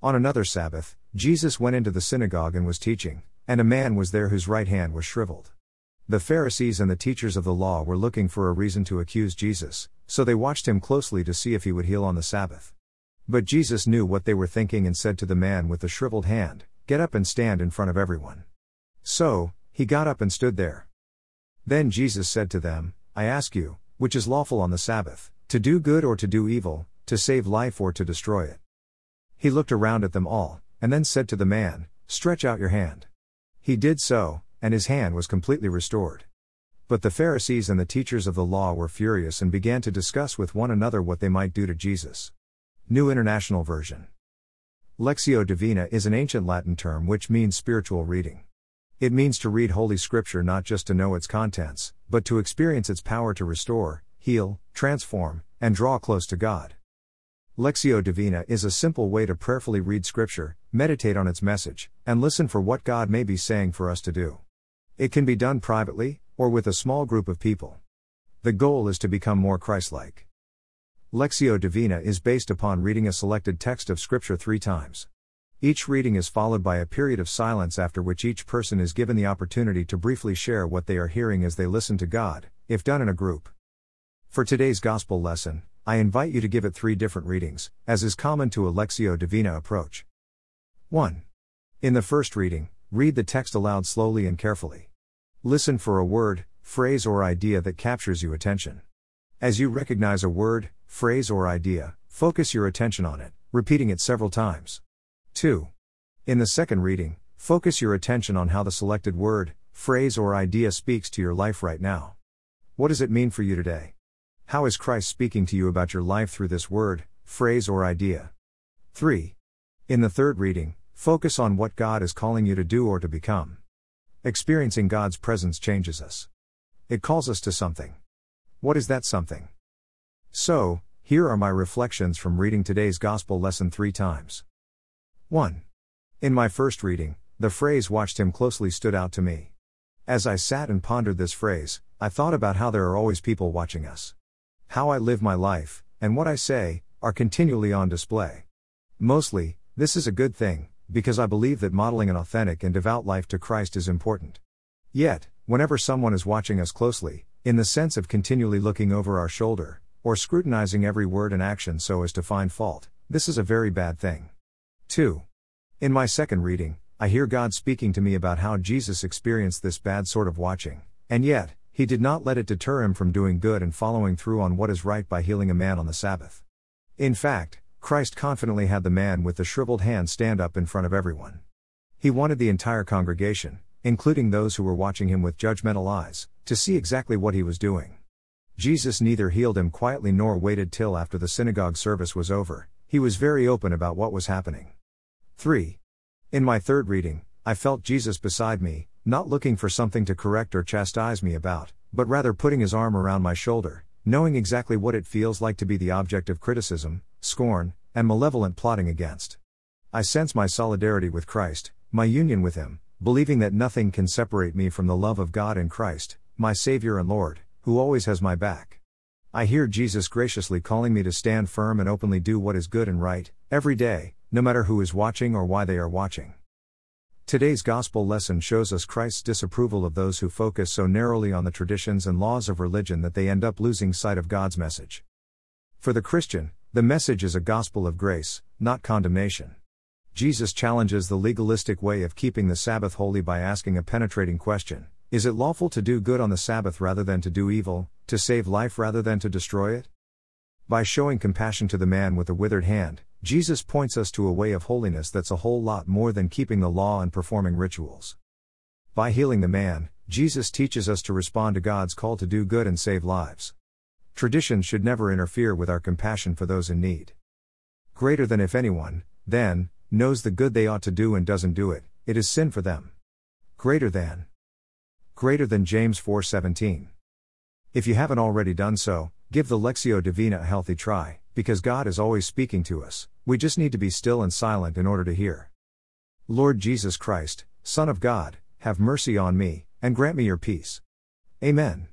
On another Sabbath, Jesus went into the synagogue and was teaching, and a man was there whose right hand was shriveled. The Pharisees and the teachers of the law were looking for a reason to accuse Jesus, so they watched him closely to see if he would heal on the Sabbath. But Jesus knew what they were thinking and said to the man with the shriveled hand, Get up and stand in front of everyone. So, he got up and stood there. Then Jesus said to them, I ask you, which is lawful on the Sabbath, to do good or to do evil, to save life or to destroy it? He looked around at them all, and then said to the man, Stretch out your hand. He did so, and his hand was completely restored. But the Pharisees and the teachers of the law were furious and began to discuss with one another what they might do to Jesus. New International Version Lectio Divina is an ancient Latin term which means spiritual reading. It means to read Holy Scripture not just to know its contents, but to experience its power to restore, heal, transform, and draw close to God. Lectio Divina is a simple way to prayerfully read Scripture, meditate on its message, and listen for what God may be saying for us to do. It can be done privately, or with a small group of people. The goal is to become more Christ like. Lectio Divina is based upon reading a selected text of Scripture three times. Each reading is followed by a period of silence after which each person is given the opportunity to briefly share what they are hearing as they listen to God, if done in a group. For today's Gospel lesson, I invite you to give it three different readings, as is common to a Lectio Divina approach. 1. In the first reading, read the text aloud slowly and carefully. Listen for a word, phrase, or idea that captures your attention. As you recognize a word, phrase, or idea, focus your attention on it, repeating it several times. 2. In the second reading, focus your attention on how the selected word, phrase, or idea speaks to your life right now. What does it mean for you today? How is Christ speaking to you about your life through this word, phrase, or idea? 3. In the third reading, focus on what God is calling you to do or to become. Experiencing God's presence changes us. It calls us to something. What is that something? So, here are my reflections from reading today's Gospel lesson three times. 1. In my first reading, the phrase watched him closely stood out to me. As I sat and pondered this phrase, I thought about how there are always people watching us. How I live my life, and what I say, are continually on display. Mostly, this is a good thing, because I believe that modeling an authentic and devout life to Christ is important. Yet, whenever someone is watching us closely, in the sense of continually looking over our shoulder, or scrutinizing every word and action so as to find fault, this is a very bad thing. 2. In my second reading, I hear God speaking to me about how Jesus experienced this bad sort of watching, and yet, he did not let it deter him from doing good and following through on what is right by healing a man on the Sabbath. In fact, Christ confidently had the man with the shriveled hand stand up in front of everyone. He wanted the entire congregation, including those who were watching him with judgmental eyes, to see exactly what he was doing. Jesus neither healed him quietly nor waited till after the synagogue service was over, he was very open about what was happening. 3. In my third reading, I felt Jesus beside me, not looking for something to correct or chastise me about, but rather putting his arm around my shoulder, knowing exactly what it feels like to be the object of criticism, scorn, and malevolent plotting against. I sense my solidarity with Christ, my union with Him, believing that nothing can separate me from the love of God in Christ, my Savior and Lord, who always has my back. I hear Jesus graciously calling me to stand firm and openly do what is good and right, every day, no matter who is watching or why they are watching. Today's gospel lesson shows us Christ's disapproval of those who focus so narrowly on the traditions and laws of religion that they end up losing sight of God's message. For the Christian, the message is a gospel of grace, not condemnation. Jesus challenges the legalistic way of keeping the Sabbath holy by asking a penetrating question Is it lawful to do good on the Sabbath rather than to do evil, to save life rather than to destroy it? By showing compassion to the man with the withered hand, Jesus points us to a way of holiness that's a whole lot more than keeping the law and performing rituals. By healing the man, Jesus teaches us to respond to God's call to do good and save lives. Traditions should never interfere with our compassion for those in need. Greater than if anyone, then, knows the good they ought to do and doesn't do it, it is sin for them. Greater than. Greater than James 4:17. If you haven't already done so, give the Lectio Divina a healthy try because God is always speaking to us, we just need to be still and silent in order to hear. Lord Jesus Christ, Son of God, have mercy on me, and grant me your peace. Amen.